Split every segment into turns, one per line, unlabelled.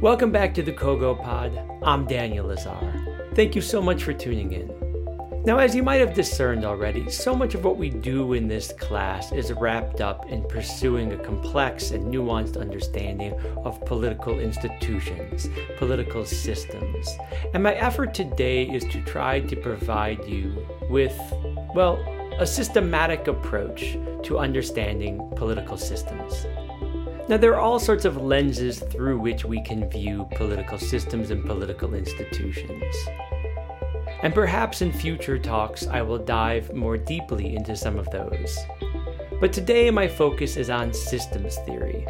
Welcome back to the Kogo Pod. I'm Daniel Lazar. Thank you so much for tuning in. Now, as you might have discerned already, so much of what we do in this class is wrapped up in pursuing a complex and nuanced understanding of political institutions, political systems. And my effort today is to try to provide you with, well, a systematic approach to understanding political systems. Now, there are all sorts of lenses through which we can view political systems and political institutions. And perhaps in future talks, I will dive more deeply into some of those. But today, my focus is on systems theory.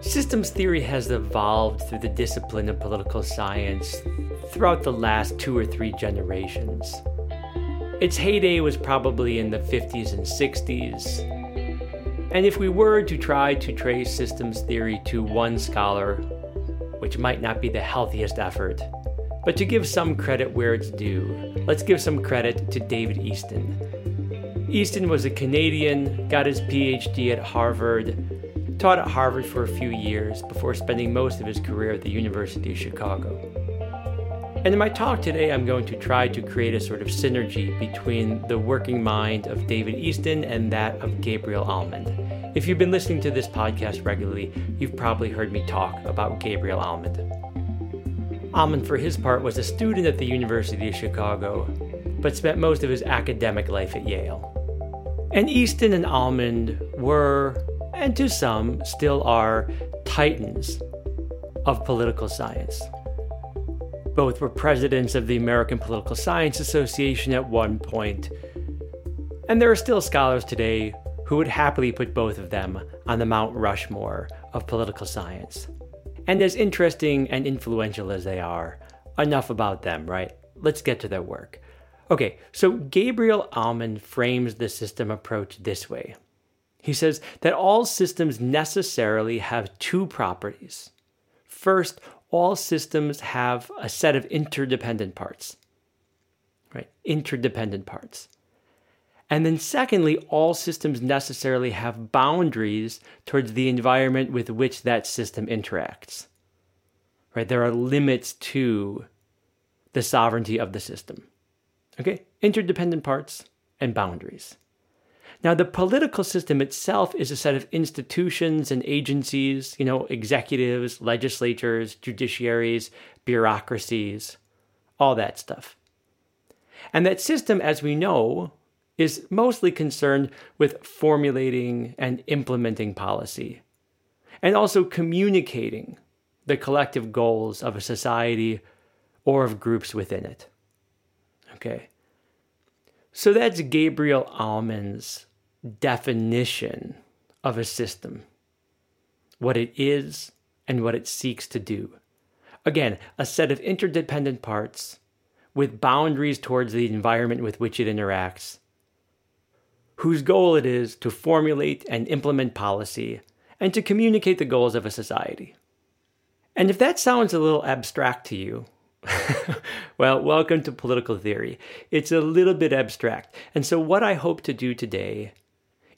Systems theory has evolved through the discipline of political science throughout the last two or three generations. Its heyday was probably in the 50s and 60s, and if we were to try to trace systems theory to one scholar, which might not be the healthiest effort, but to give some credit where it's due, let's give some credit to David Easton. Easton was a Canadian, got his PhD at Harvard, taught at Harvard for a few years before spending most of his career at the University of Chicago. And in my talk today, I'm going to try to create a sort of synergy between the working mind of David Easton and that of Gabriel Almond. If you've been listening to this podcast regularly, you've probably heard me talk about Gabriel Almond. Almond, for his part, was a student at the University of Chicago, but spent most of his academic life at Yale. And Easton and Almond were, and to some still are, titans of political science. Both were presidents of the American Political Science Association at one point, and there are still scholars today who would happily put both of them on the Mount Rushmore of political science. And as interesting and influential as they are, enough about them, right? Let's get to their work. Okay, so Gabriel Almond frames the system approach this way. He says that all systems necessarily have two properties. First, all systems have a set of interdependent parts. Right? Interdependent parts. And then, secondly, all systems necessarily have boundaries towards the environment with which that system interacts. Right? There are limits to the sovereignty of the system. Okay? Interdependent parts and boundaries. Now, the political system itself is a set of institutions and agencies, you know, executives, legislatures, judiciaries, bureaucracies, all that stuff. And that system, as we know, is mostly concerned with formulating and implementing policy, and also communicating the collective goals of a society or of groups within it. Okay. So that's Gabriel Almond's definition of a system what it is and what it seeks to do. Again, a set of interdependent parts with boundaries towards the environment with which it interacts whose goal it is to formulate and implement policy and to communicate the goals of a society. And if that sounds a little abstract to you, well, welcome to political theory. It's a little bit abstract. And so, what I hope to do today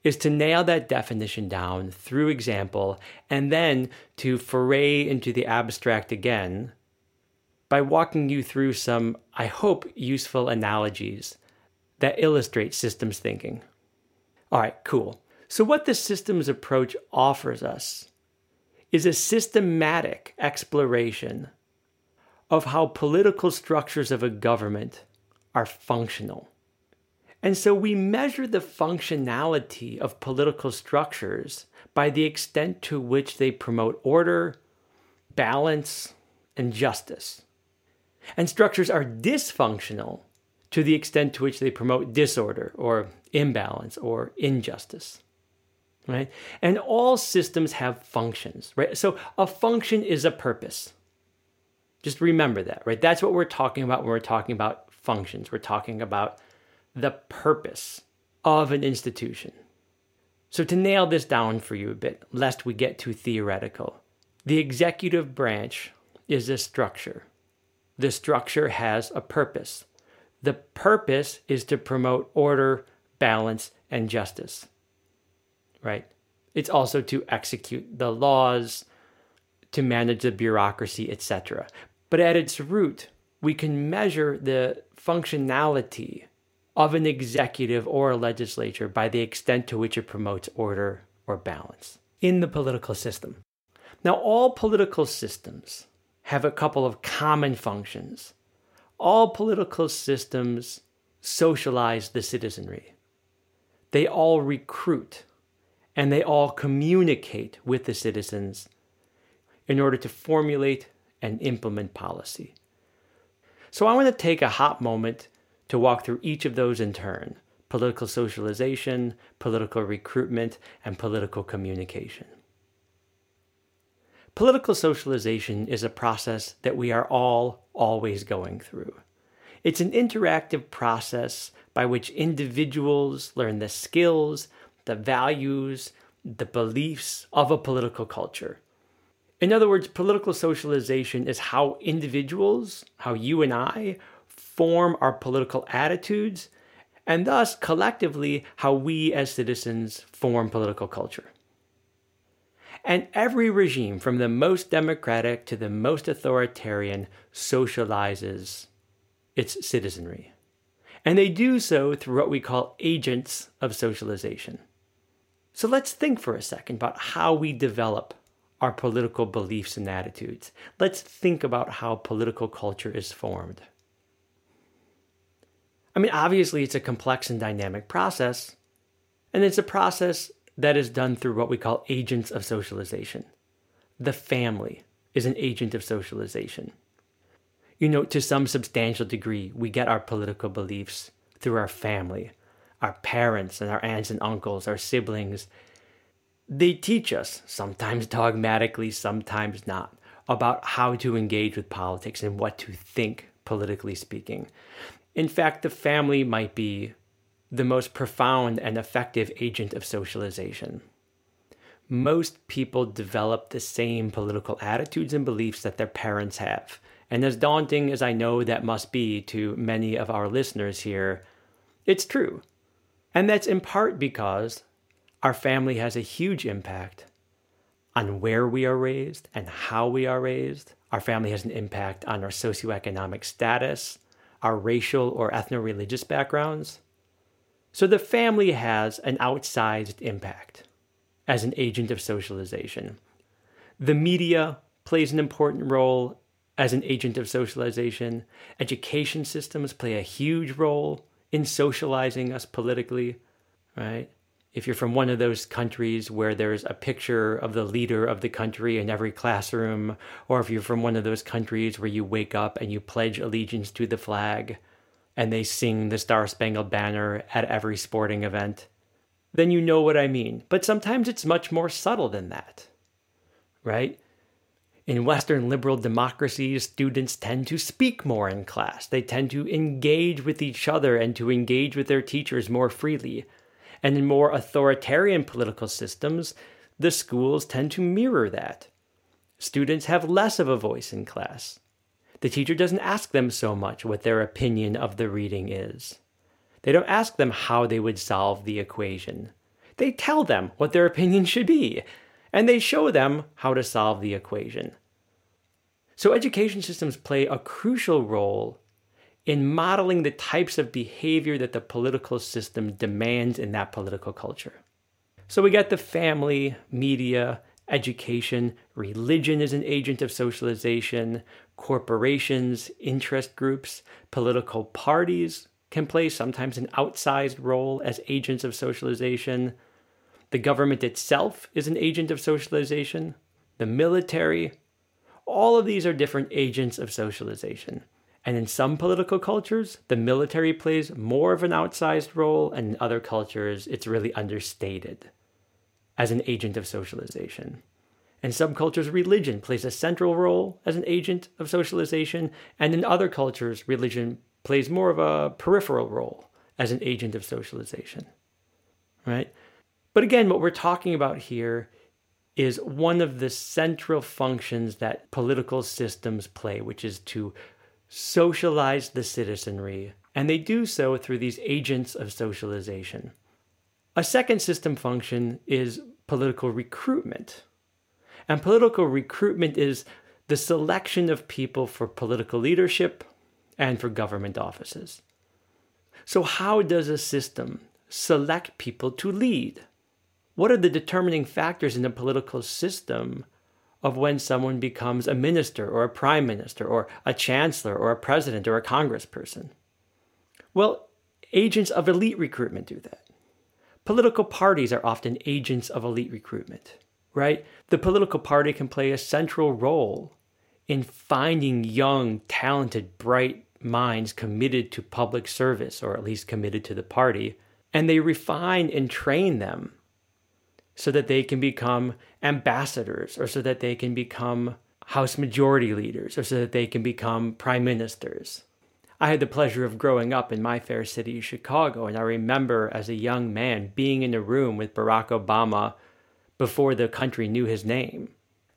is to nail that definition down through example and then to foray into the abstract again by walking you through some, I hope, useful analogies that illustrate systems thinking. All right, cool. So, what the systems approach offers us is a systematic exploration of how political structures of a government are functional. And so we measure the functionality of political structures by the extent to which they promote order, balance, and justice. And structures are dysfunctional to the extent to which they promote disorder or imbalance or injustice right? And all systems have functions right? So a function is a purpose. Just remember that right? That's what we're talking about when we're talking about functions. We're talking about the purpose of an institution so to nail this down for you a bit lest we get too theoretical the executive branch is a structure the structure has a purpose the purpose is to promote order, balance, and justice. Right? It's also to execute the laws, to manage the bureaucracy, etc. But at its root, we can measure the functionality of an executive or a legislature by the extent to which it promotes order or balance in the political system. Now, all political systems have a couple of common functions. All political systems socialize the citizenry. They all recruit and they all communicate with the citizens in order to formulate and implement policy. So I want to take a hot moment to walk through each of those in turn political socialization, political recruitment, and political communication. Political socialization is a process that we are all always going through. It's an interactive process by which individuals learn the skills, the values, the beliefs of a political culture. In other words, political socialization is how individuals, how you and I, form our political attitudes, and thus collectively how we as citizens form political culture. And every regime, from the most democratic to the most authoritarian, socializes its citizenry. And they do so through what we call agents of socialization. So let's think for a second about how we develop our political beliefs and attitudes. Let's think about how political culture is formed. I mean, obviously, it's a complex and dynamic process, and it's a process that is done through what we call agents of socialization. The family is an agent of socialization. You know, to some substantial degree, we get our political beliefs through our family, our parents and our aunts and uncles, our siblings. They teach us, sometimes dogmatically, sometimes not, about how to engage with politics and what to think, politically speaking. In fact, the family might be the most profound and effective agent of socialization. Most people develop the same political attitudes and beliefs that their parents have. And as daunting as I know that must be to many of our listeners here, it's true. And that's in part because our family has a huge impact on where we are raised and how we are raised. Our family has an impact on our socioeconomic status, our racial or ethno religious backgrounds. So the family has an outsized impact as an agent of socialization. The media plays an important role as an agent of socialization. Education systems play a huge role in socializing us politically, right? If you're from one of those countries where there's a picture of the leader of the country in every classroom, or if you're from one of those countries where you wake up and you pledge allegiance to the flag and they sing the Star Spangled Banner at every sporting event, then you know what I mean. But sometimes it's much more subtle than that, right? In Western liberal democracies, students tend to speak more in class. They tend to engage with each other and to engage with their teachers more freely and in more authoritarian political systems, the schools tend to mirror that. Students have less of a voice in class. The teacher doesn't ask them so much what their opinion of the reading is. They don't ask them how they would solve the equation. They tell them what their opinion should be, and they show them how to solve the equation. So, education systems play a crucial role in modeling the types of behavior that the political system demands in that political culture. So we got the family, media, education, religion is an agent of socialization, corporations, interest groups, political parties can play sometimes an outsized role as agents of socialization. The government itself is an agent of socialization, the military. All of these are different agents of socialization. And in some political cultures, the military plays more of an outsized role, and in other cultures, it's really understated as an agent of socialization. In some cultures, religion plays a central role as an agent of socialization, and in other cultures, religion plays more of a peripheral role as an agent of socialization. Right? But again, what we're talking about here is one of the central functions that political systems play, which is to socialize the citizenry, and they do so through these agents of socialization. A second system function is political recruitment. And political recruitment is the selection of people for political leadership and for government offices. So, how does a system select people to lead? What are the determining factors in the political system of when someone becomes a minister or a prime minister or a chancellor or a president or a congressperson? Well, agents of elite recruitment do that. Political parties are often agents of elite recruitment, right? The political party can play a central role in finding young, talented, bright minds committed to public service, or at least committed to the party, and they refine and train them so that they can become ambassadors or so that they can become House Majority Leaders or so that they can become prime ministers. I had the pleasure of growing up in my fair city, Chicago, and I remember as a young man being in a room with Barack Obama before the country knew his name.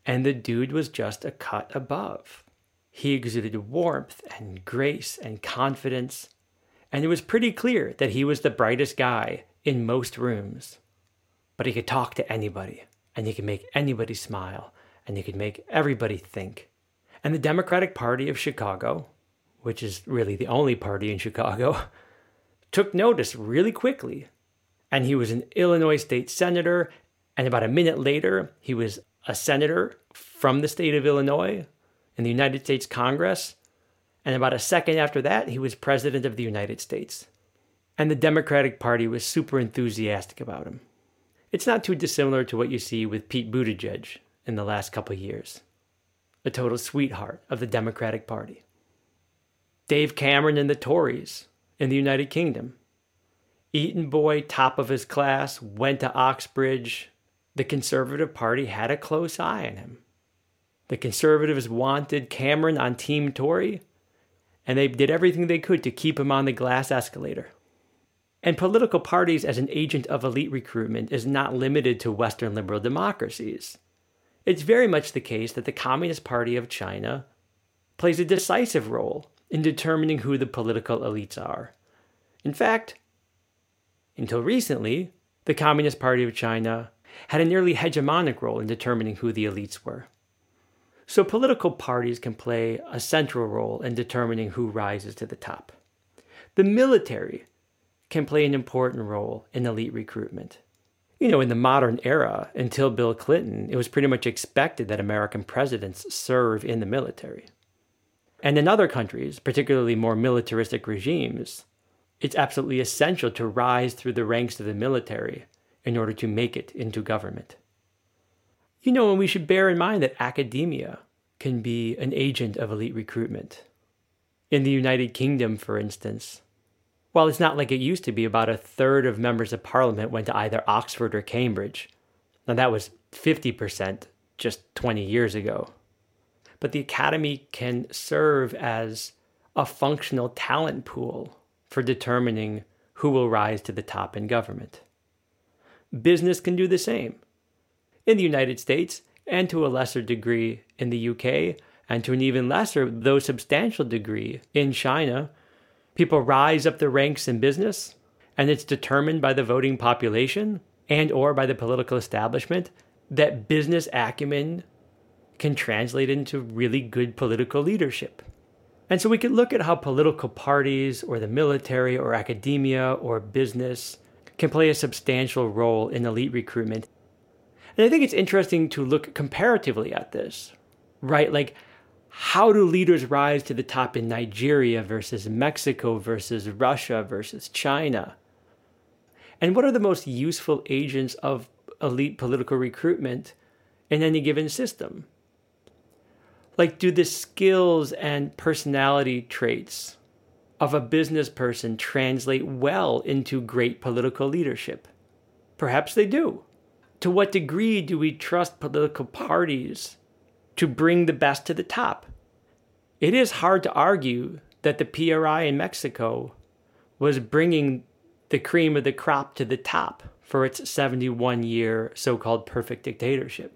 And the dude was just a cut above. He exuded warmth and grace and confidence, and it was pretty clear that he was the brightest guy in most rooms but he could talk to anybody and he could make anybody smile and he could make everybody think. And the Democratic Party of Chicago, which is really the only party in Chicago, took notice really quickly. And he was an Illinois state senator. And about a minute later, he was a senator from the state of Illinois in the United States Congress. And about a second after that, he was president of the United States. And the Democratic Party was super enthusiastic about him. It's not too dissimilar to what you see with Pete Buttigieg in the last couple years. A total sweetheart of the Democratic Party. Dave Cameron and the Tories in the United Kingdom. Eton boy, top of his class, went to Oxbridge. The Conservative Party had a close eye on him. The Conservatives wanted Cameron on Team Tory, and they did everything they could to keep him on the glass escalator. And political parties as an agent of elite recruitment is not limited to Western liberal democracies. It's very much the case that the Communist Party of China plays a decisive role in determining who the political elites are. In fact, until recently, the Communist Party of China had a nearly hegemonic role in determining who the elites were. So political parties can play a central role in determining who rises to the top. The military can play an important role in elite recruitment. You know, in the modern era, until Bill Clinton, it was pretty much expected that American presidents serve in the military. And in other countries, particularly more militaristic regimes, it's absolutely essential to rise through the ranks of the military in order to make it into government. You know, and we should bear in mind that academia can be an agent of elite recruitment. In the United Kingdom, for instance, while it's not like it used to be, about a third of members of parliament went to either Oxford or Cambridge. Now, that was 50% just 20 years ago. But the academy can serve as a functional talent pool for determining who will rise to the top in government. Business can do the same. In the United States, and to a lesser degree in the UK, and to an even lesser, though substantial degree in China, People rise up the ranks in business, and it's determined by the voting population and or by the political establishment that business acumen can translate into really good political leadership. And so we could look at how political parties or the military or academia or business can play a substantial role in elite recruitment. And I think it's interesting to look comparatively at this, right? Like, how do leaders rise to the top in Nigeria versus Mexico versus Russia versus China? And what are the most useful agents of elite political recruitment in any given system? Like, do the skills and personality traits of a business person translate well into great political leadership? Perhaps they do. To what degree do we trust political parties to bring the best to the top. It is hard to argue that the PRI in Mexico was bringing the cream of the crop to the top for its 71 year so called perfect dictatorship.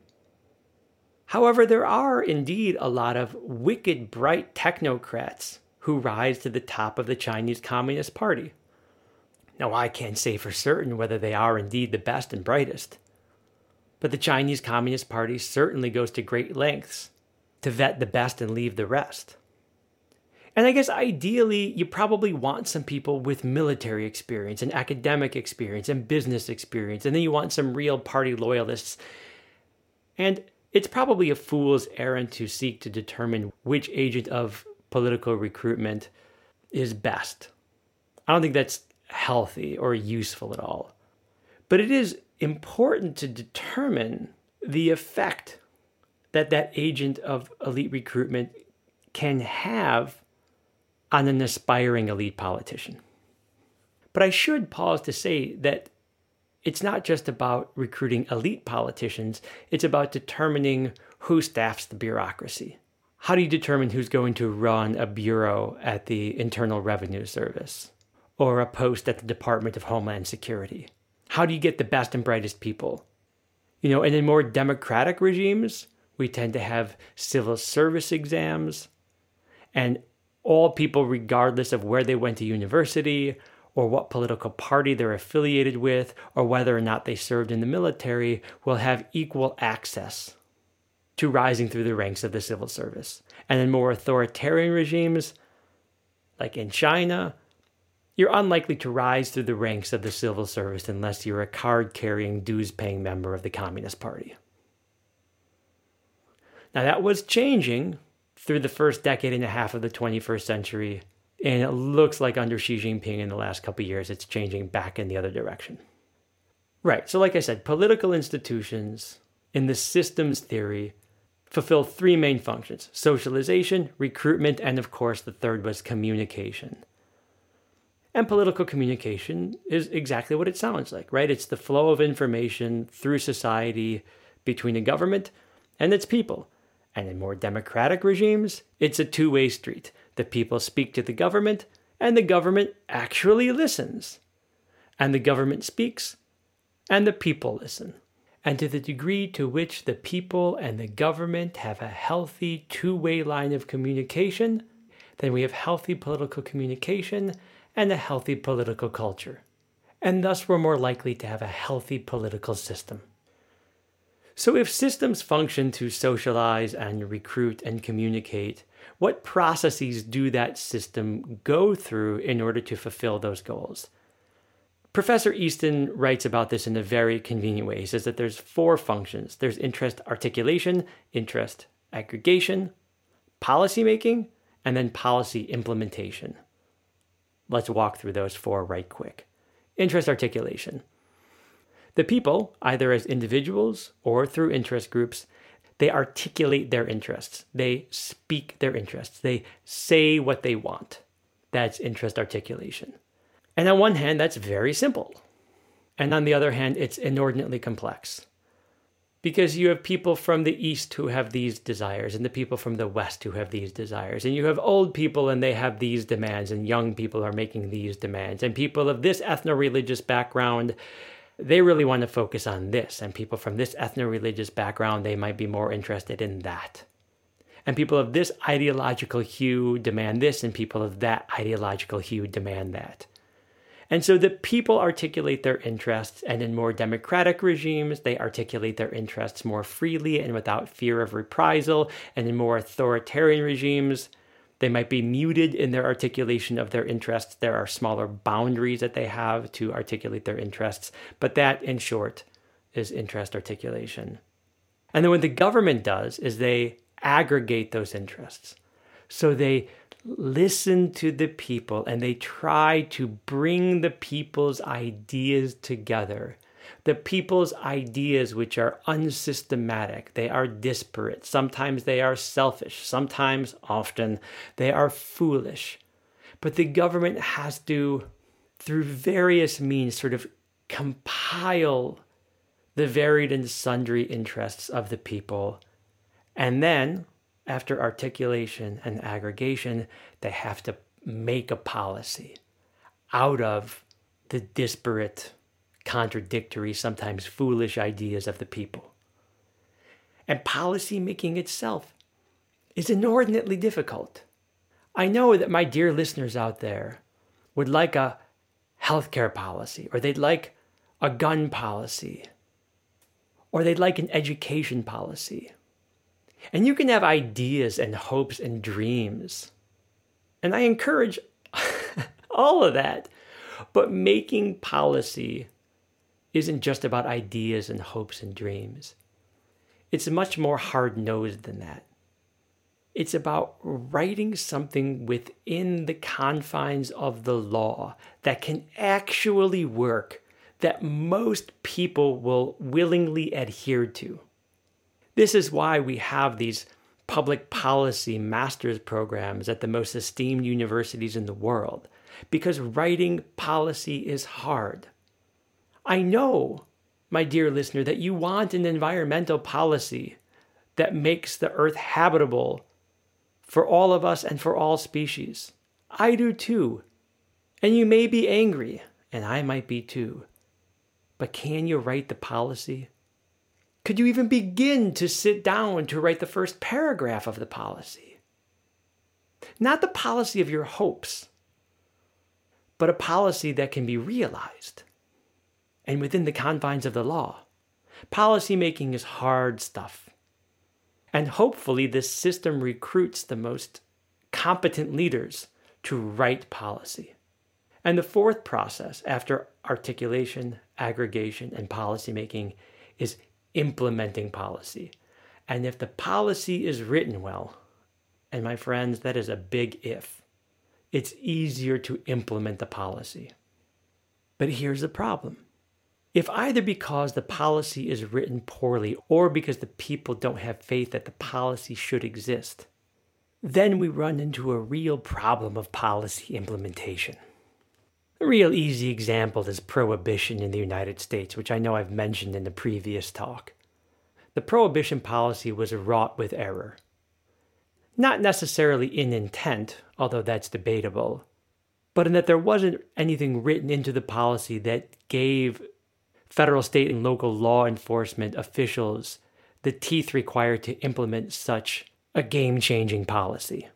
However, there are indeed a lot of wicked, bright technocrats who rise to the top of the Chinese Communist Party. Now, I can't say for certain whether they are indeed the best and brightest, But the Chinese Communist Party certainly goes to great lengths to vet the best and leave the rest. And I guess ideally, you probably want some people with military experience and academic experience and business experience, and then you want some real party loyalists. And it's probably a fool's errand to seek to determine which agent of political recruitment is best. I don't think that's healthy or useful at all. But it is important to determine the effect that that agent of elite recruitment can have on an aspiring elite politician. But I should pause to say that it's not just about recruiting elite politicians, it's about determining who staffs the bureaucracy. How do you determine who's going to run a bureau at the Internal Revenue Service or a post at the Department of Homeland Security? How do you get the best and brightest people? You know, and in more democratic regimes, we tend to have civil service exams, and all people, regardless of where they went to university or what political party they're affiliated with or whether or not they served in the military, will have equal access to rising through the ranks of the civil service. And in more authoritarian regimes, like in China, you're unlikely to rise through the ranks of the civil service unless you're a card carrying, dues paying member of the Communist Party. Now, that was changing through the first decade and a half of the 21st century. And it looks like under Xi Jinping in the last couple years, it's changing back in the other direction. Right. So, like I said, political institutions in the systems theory fulfill three main functions socialization, recruitment, and of course, the third was communication. And political communication is exactly what it sounds like, right? It's the flow of information through society between a government and its people. And in more democratic regimes, it's a two way street. The people speak to the government, and the government actually listens. And the government speaks, and the people listen. And to the degree to which the people and the government have a healthy two way line of communication, then we have healthy political communication and a healthy political culture. And thus, we're more likely to have a healthy political system. So, if systems function to socialize and recruit and communicate, what processes do that system go through in order to fulfill those goals? Professor Easton writes about this in a very convenient way. He says that there's four functions there's interest articulation, interest aggregation, policy making, and then policy implementation. Let's walk through those four right quick. Interest articulation. The people, either as individuals or through interest groups, they articulate their interests. They speak their interests. They say what they want. That's interest articulation. And on one hand, that's very simple. And on the other hand, it's inordinately complex. Because you have people from the East who have these desires, and the people from the West who have these desires. And you have old people and they have these demands, and young people are making these demands. And people of this ethno religious background they really want to focus on this. And people from this ethno religious background, they might be more interested in that. And people of this ideological hue demand this, and people of that ideological hue demand that. And so the people articulate their interests, and in more democratic regimes, they articulate their interests more freely and without fear of reprisal. And in more authoritarian regimes, they might be muted in their articulation of their interests. There are smaller boundaries that they have to articulate their interests. But that, in short, is interest articulation. And then what the government does is they aggregate those interests. So they listen to the people and they try to bring the people's ideas together the people's ideas, which are unsystematic, they are disparate, sometimes they are selfish, sometimes, often, they are foolish. But the government has to, through various means, sort of compile the varied and sundry interests of the people. And then, after articulation and aggregation, they have to make a policy out of the disparate contradictory, sometimes foolish ideas of the people. And policy making itself is inordinately difficult. I know that my dear listeners out there would like a healthcare policy, or they'd like a gun policy, or they'd like an education policy. And you can have ideas and hopes and dreams. And I encourage all of that. But making policy isn't just about ideas and hopes and dreams. It's much more hard nosed than that. It's about writing something within the confines of the law that can actually work, that most people will willingly adhere to. This is why we have these public policy master's programs at the most esteemed universities in the world, because writing policy is hard. I know, my dear listener, that you want an environmental policy that makes the earth habitable for all of us and for all species. I do too. And you may be angry, and I might be too. But can you write the policy? Could you even begin to sit down to write the first paragraph of the policy? Not the policy of your hopes, but a policy that can be realized and within the confines of the law. Policy making is hard stuff. And hopefully, this system recruits the most competent leaders to write policy. And the fourth process after articulation, aggregation, and policymaking is implementing policy. And if the policy is written well, and my friends, that is a big if, it's easier to implement the policy. But here's the problem if either because the policy is written poorly or because the people don't have faith that the policy should exist, then we run into a real problem of policy implementation. A real easy example is prohibition in the United States, which I know I've mentioned in the previous talk. The prohibition policy was wrought with error. Not necessarily in intent, although that's debatable, but in that there wasn't anything written into the policy that gave federal, state, and local law enforcement officials the teeth required to implement such a game changing policy.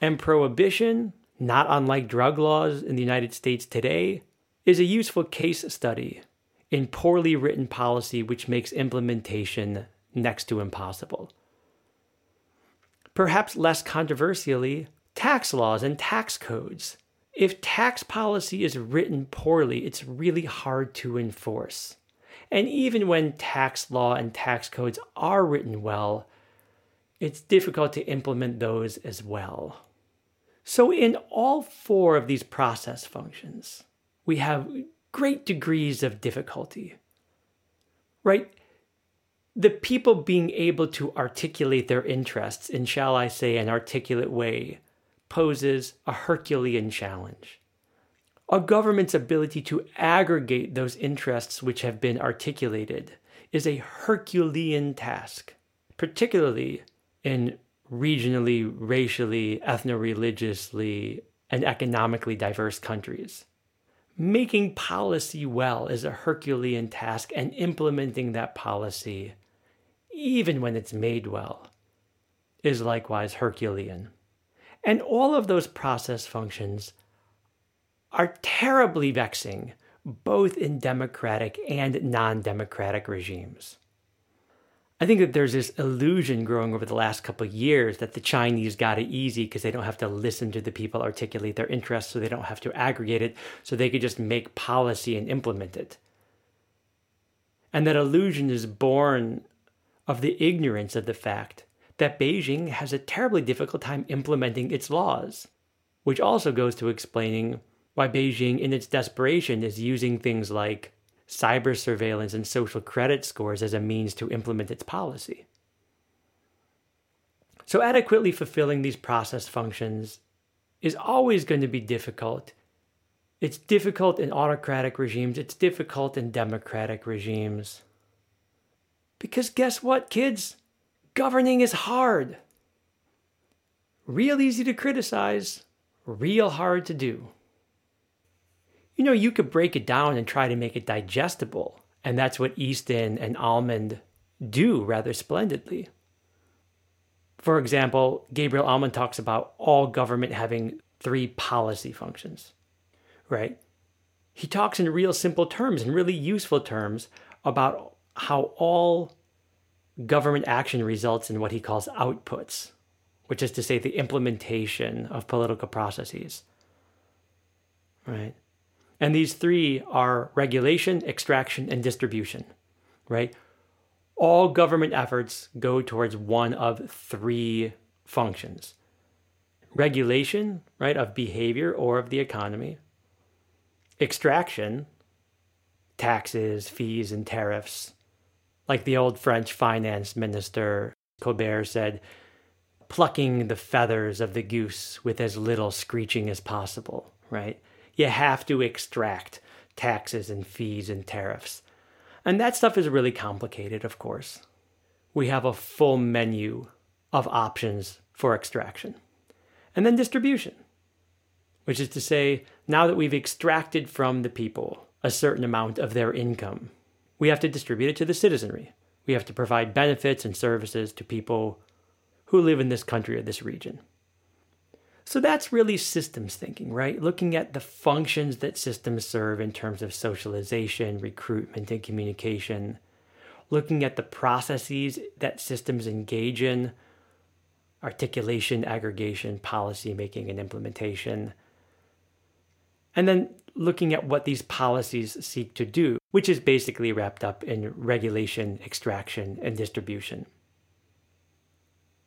And prohibition, not unlike drug laws in the United States today, is a useful case study in poorly written policy which makes implementation next to impossible. Perhaps less controversially, tax laws and tax codes if tax policy is written poorly, it's really hard to enforce. And even when tax law and tax codes are written well, it's difficult to implement those as well. So, in all four of these process functions, we have great degrees of difficulty. Right? The people being able to articulate their interests in, shall I say, an articulate way poses a Herculean challenge. A government's ability to aggregate those interests which have been articulated is a Herculean task, particularly in regionally, racially, ethno religiously, and economically diverse countries. Making policy well is a Herculean task, and implementing that policy, even when it's made well, is likewise Herculean. And all of those process functions are terribly vexing, both in democratic and non democratic regimes. I think that there's this illusion growing over the last couple of years that the Chinese got it easy because they don't have to listen to the people articulate their interests, so they don't have to aggregate it, so they could just make policy and implement it. And that illusion is born of the ignorance of the fact that Beijing has a terribly difficult time implementing its laws, which also goes to explaining why Beijing, in its desperation, is using things like cyber surveillance and social credit scores as a means to implement its policy. So, adequately fulfilling these process functions is always going to be difficult. It's difficult in autocratic regimes, it's difficult in democratic regimes. Because guess what, kids? Governing is hard. Real easy to criticize, real hard to do. You know, you could break it down and try to make it digestible, and that's what Easton and Almond do rather splendidly. For example, Gabriel Almond talks about all government having three policy functions, right? He talks in real simple terms and really useful terms about how all government action results in what he calls outputs, which is to say the implementation of political processes. Right? And these three are regulation, extraction, and distribution, right? All government efforts go towards one of three functions regulation, right, of behavior or of the economy, extraction, taxes, fees, and tariffs. Like the old French finance minister Colbert said, plucking the feathers of the goose with as little screeching as possible, right? You have to extract taxes and fees and tariffs. And that stuff is really complicated, of course. We have a full menu of options for extraction. And then distribution, which is to say, now that we've extracted from the people a certain amount of their income, we have to distribute it to the citizenry. We have to provide benefits and services to people who live in this country or this region. So that's really systems thinking, right? Looking at the functions that systems serve in terms of socialization, recruitment, and communication. Looking at the processes that systems engage in articulation, aggregation, policy making, and implementation. And then looking at what these policies seek to do, which is basically wrapped up in regulation, extraction, and distribution.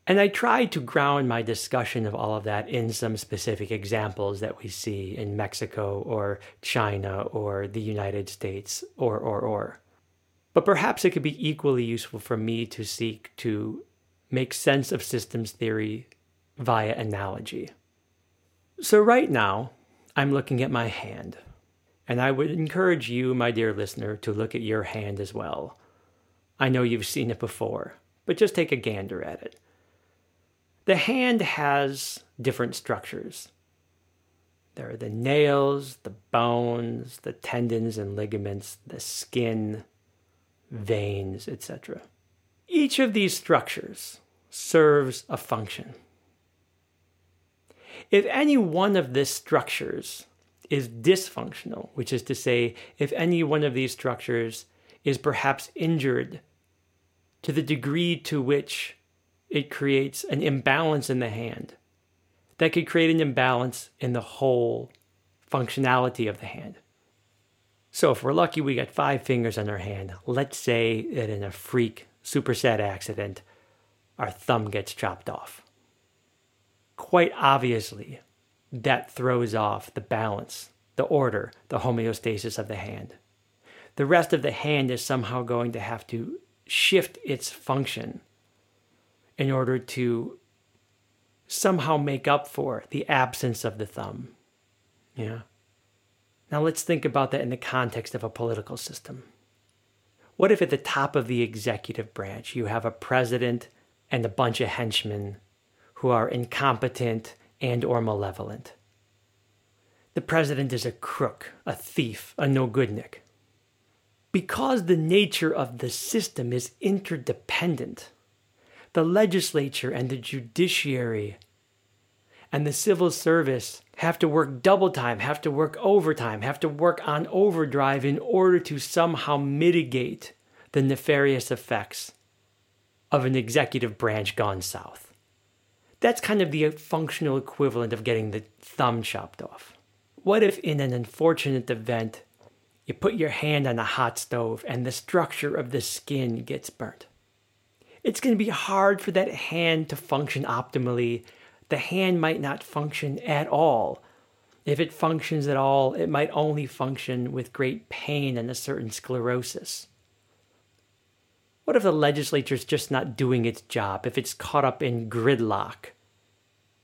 And I tried to ground my discussion of all of that in some specific examples that we see in Mexico or China or the United States or, or, or. But perhaps it could be equally useful for me to seek to make sense of systems theory via analogy. So, right now, I'm looking at my hand, and I would encourage you, my dear listener, to look at your hand as well. I know you've seen it before, but just take a gander at it. The hand has different structures. There are the nails, the bones, the tendons and ligaments, the skin, veins, etc. Each of these structures serves a function. If any one of these structures is dysfunctional, which is to say, if any one of these structures is perhaps injured to the degree to which it creates an imbalance in the hand that could create an imbalance in the whole functionality of the hand. So, if we're lucky, we got five fingers on our hand. Let's say that in a freak super sad accident, our thumb gets chopped off. Quite obviously, that throws off the balance, the order, the homeostasis of the hand. The rest of the hand is somehow going to have to shift its function in order to somehow make up for the absence of the thumb. Yeah. Now let's think about that in the context of a political system. What if at the top of the executive branch you have a president and a bunch of henchmen who are incompetent and or malevolent? The president is a crook, a thief, a no-goodnik. Because the nature of the system is interdependent, the legislature and the judiciary and the civil service have to work double time, have to work overtime, have to work on overdrive in order to somehow mitigate the nefarious effects of an executive branch gone south. That's kind of the functional equivalent of getting the thumb chopped off. What if, in an unfortunate event, you put your hand on a hot stove and the structure of the skin gets burnt? It's going to be hard for that hand to function optimally. The hand might not function at all. If it functions at all, it might only function with great pain and a certain sclerosis. What if the legislature is just not doing its job, if it's caught up in gridlock?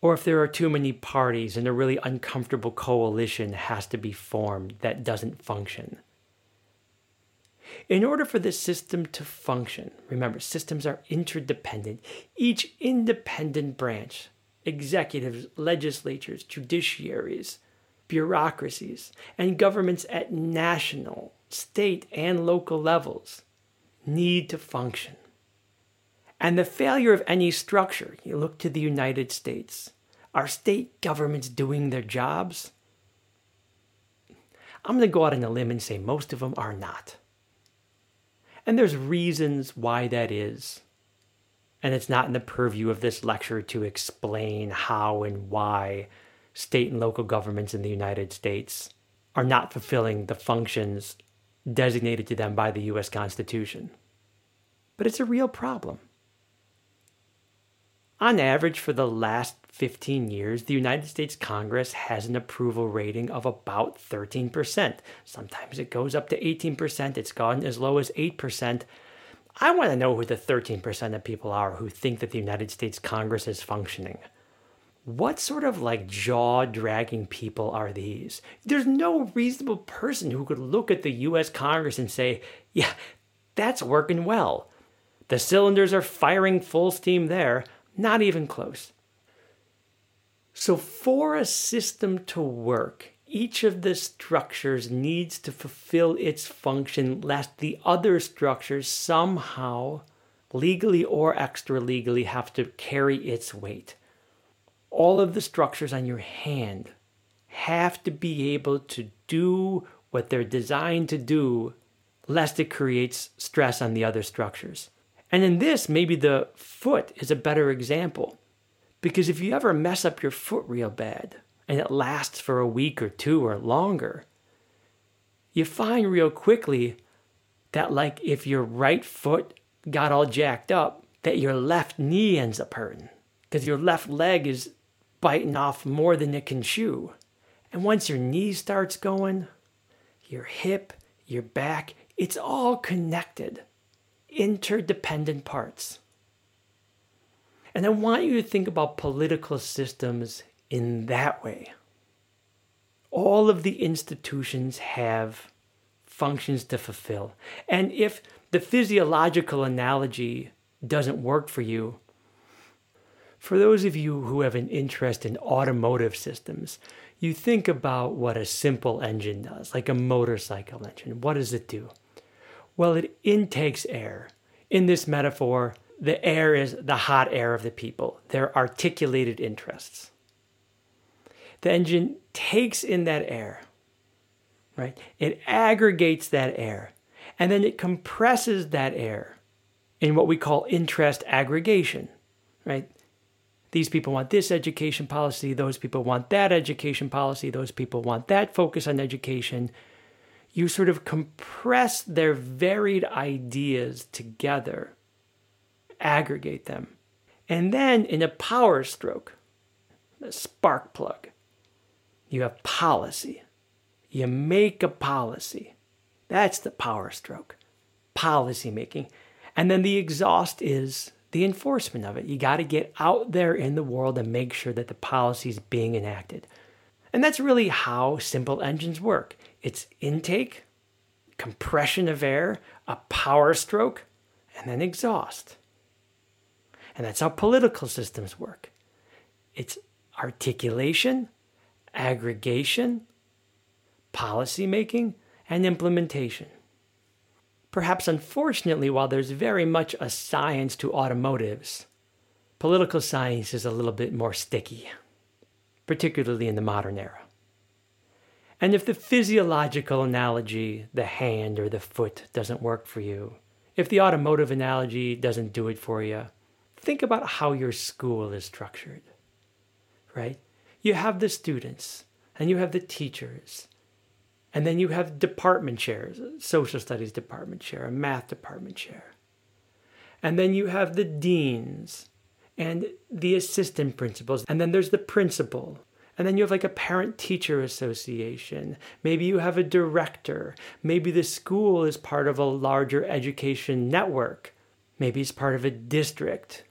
Or if there are too many parties and a really uncomfortable coalition has to be formed that doesn't function? In order for the system to function, remember, systems are interdependent. Each independent branch, executives, legislatures, judiciaries, bureaucracies, and governments at national, state, and local levels need to function. And the failure of any structure, you look to the United States, are state governments doing their jobs? I'm going to go out on a limb and say most of them are not. And there's reasons why that is. And it's not in the purview of this lecture to explain how and why state and local governments in the United States are not fulfilling the functions designated to them by the US Constitution. But it's a real problem. On average, for the last 15 years, the United States Congress has an approval rating of about 13%. Sometimes it goes up to 18%, it's gone as low as 8%. I want to know who the 13% of people are who think that the United States Congress is functioning. What sort of like jaw dragging people are these? There's no reasonable person who could look at the US Congress and say, yeah, that's working well. The cylinders are firing full steam there. Not even close. So, for a system to work, each of the structures needs to fulfill its function lest the other structures somehow, legally or extra legally, have to carry its weight. All of the structures on your hand have to be able to do what they're designed to do, lest it creates stress on the other structures. And in this, maybe the foot is a better example. Because if you ever mess up your foot real bad and it lasts for a week or two or longer, you find real quickly that, like, if your right foot got all jacked up, that your left knee ends up hurting because your left leg is biting off more than it can chew. And once your knee starts going, your hip, your back, it's all connected interdependent parts. And I want you to think about political systems in that way. All of the institutions have functions to fulfill. And if the physiological analogy doesn't work for you, for those of you who have an interest in automotive systems, you think about what a simple engine does, like a motorcycle engine. What does it do? Well, it intakes air. In this metaphor, the air is the hot air of the people, their articulated interests. The engine takes in that air, right? It aggregates that air, and then it compresses that air in what we call interest aggregation, right? These people want this education policy, those people want that education policy, those people want that focus on education you sort of compress their varied ideas together, aggregate them. And then in a power stroke, a spark plug, you have policy. You make a policy. That's the power stroke, policy making. And then the exhaust is the enforcement of it. You got to get out there in the world and make sure that the policy is being enacted. And that's really how simple engines work it's intake, compression of air, a power stroke, and then exhaust. And that's how political systems work it's articulation, aggregation, policy making, and implementation. Perhaps unfortunately, while there's very much a science to automotives, political science is a little bit more sticky, particularly in the modern era. And if the physiological analogy, the hand or the foot, doesn't work for you, if the automotive analogy doesn't do it for you, think about how your school is structured, right? You have the students and you have the teachers, and then you have department chairs, social studies department chair, a math department chair. And then you have the deans and the assistant principals, and then there's the principal and then you have like a parent teacher association. Maybe you have a director. Maybe the school is part of a larger education network. Maybe it's part of a district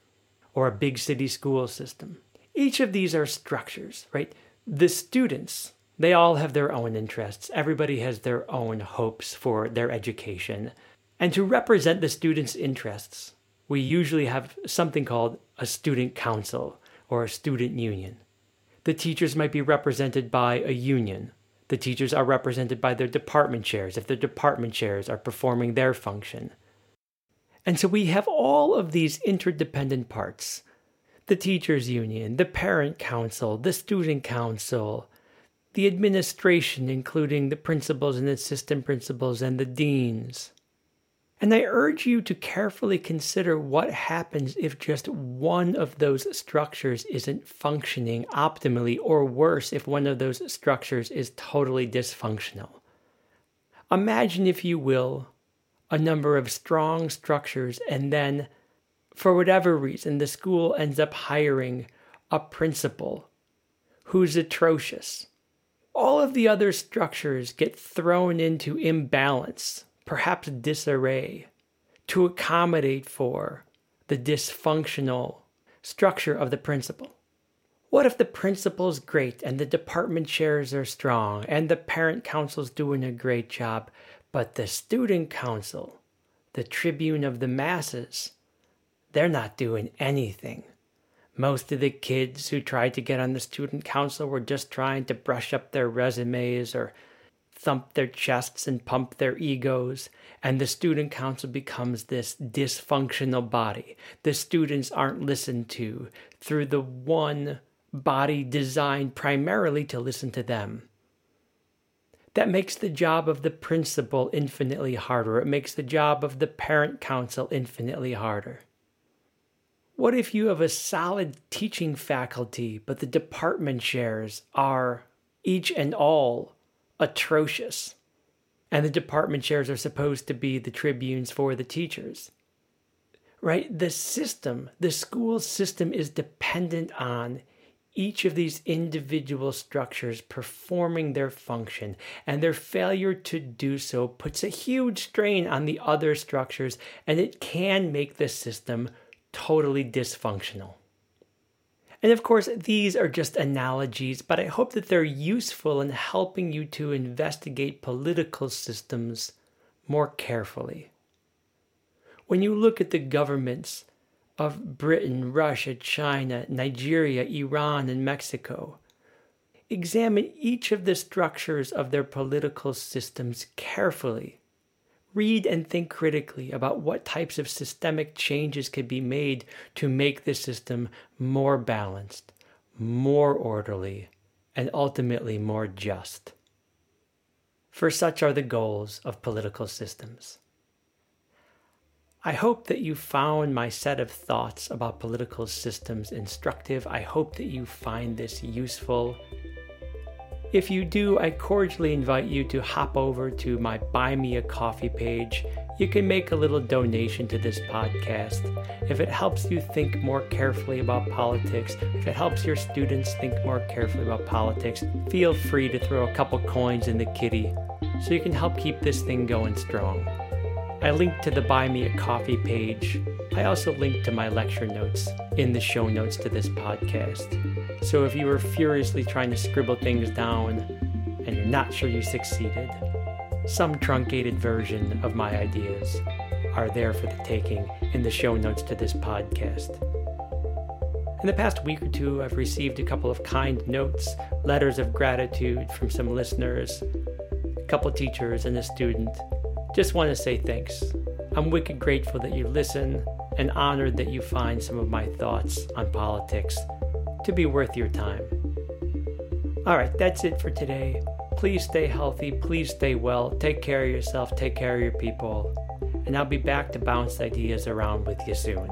or a big city school system. Each of these are structures, right? The students, they all have their own interests. Everybody has their own hopes for their education. And to represent the students' interests, we usually have something called a student council or a student union. The teachers might be represented by a union. The teachers are represented by their department chairs if their department chairs are performing their function. And so we have all of these interdependent parts the teachers' union, the parent council, the student council, the administration, including the principals and assistant principals and the deans. And I urge you to carefully consider what happens if just one of those structures isn't functioning optimally, or worse, if one of those structures is totally dysfunctional. Imagine, if you will, a number of strong structures, and then, for whatever reason, the school ends up hiring a principal who's atrocious. All of the other structures get thrown into imbalance perhaps disarray, to accommodate for the dysfunctional structure of the principal. What if the principal's great and the department chairs are strong and the parent council's doing a great job, but the student council, the tribune of the masses, they're not doing anything. Most of the kids who tried to get on the student council were just trying to brush up their resumes or thump their chests and pump their egos, and the student council becomes this dysfunctional body. The students aren't listened to through the one body designed primarily to listen to them. That makes the job of the principal infinitely harder. It makes the job of the parent council infinitely harder. What if you have a solid teaching faculty, but the department chairs are each and all atrocious. And the department chairs are supposed to be the tribunes for the teachers. Right? The system, the school system is dependent on each of these individual structures performing their function, and their failure to do so puts a huge strain on the other structures, and it can make the system totally dysfunctional. And of course, these are just analogies, but I hope that they're useful in helping you to investigate political systems more carefully. When you look at the governments of Britain, Russia, China, Nigeria, Iran, and Mexico, examine each of the structures of their political systems carefully Read and think critically about what types of systemic changes could be made to make the system more balanced, more orderly, and ultimately more just. For such are the goals of political systems. I hope that you found my set of thoughts about political systems instructive. I hope that you find this useful if you do, I cordially invite you to hop over to my Buy Me a Coffee page. You can make a little donation to this podcast. If it helps you think more carefully about politics, if it helps your students think more carefully about politics, feel free to throw a couple coins in the kitty so you can help keep this thing going strong. I link to the Buy Me a Coffee page. I also link to my lecture notes in the show notes to this podcast. So if you were furiously trying to scribble things down and you're not sure you succeeded, some truncated version of my ideas are there for the taking in the show notes to this podcast. In the past week or two, I've received a couple of kind notes, letters of gratitude from some listeners, a couple teachers, and a student just want to say thanks. I'm wicked grateful that you listen and honored that you find some of my thoughts on politics to be worth your time. All right, that's it for today. Please stay healthy, please stay well, take care of yourself, take care of your people, and I'll be back to bounce ideas around with you soon.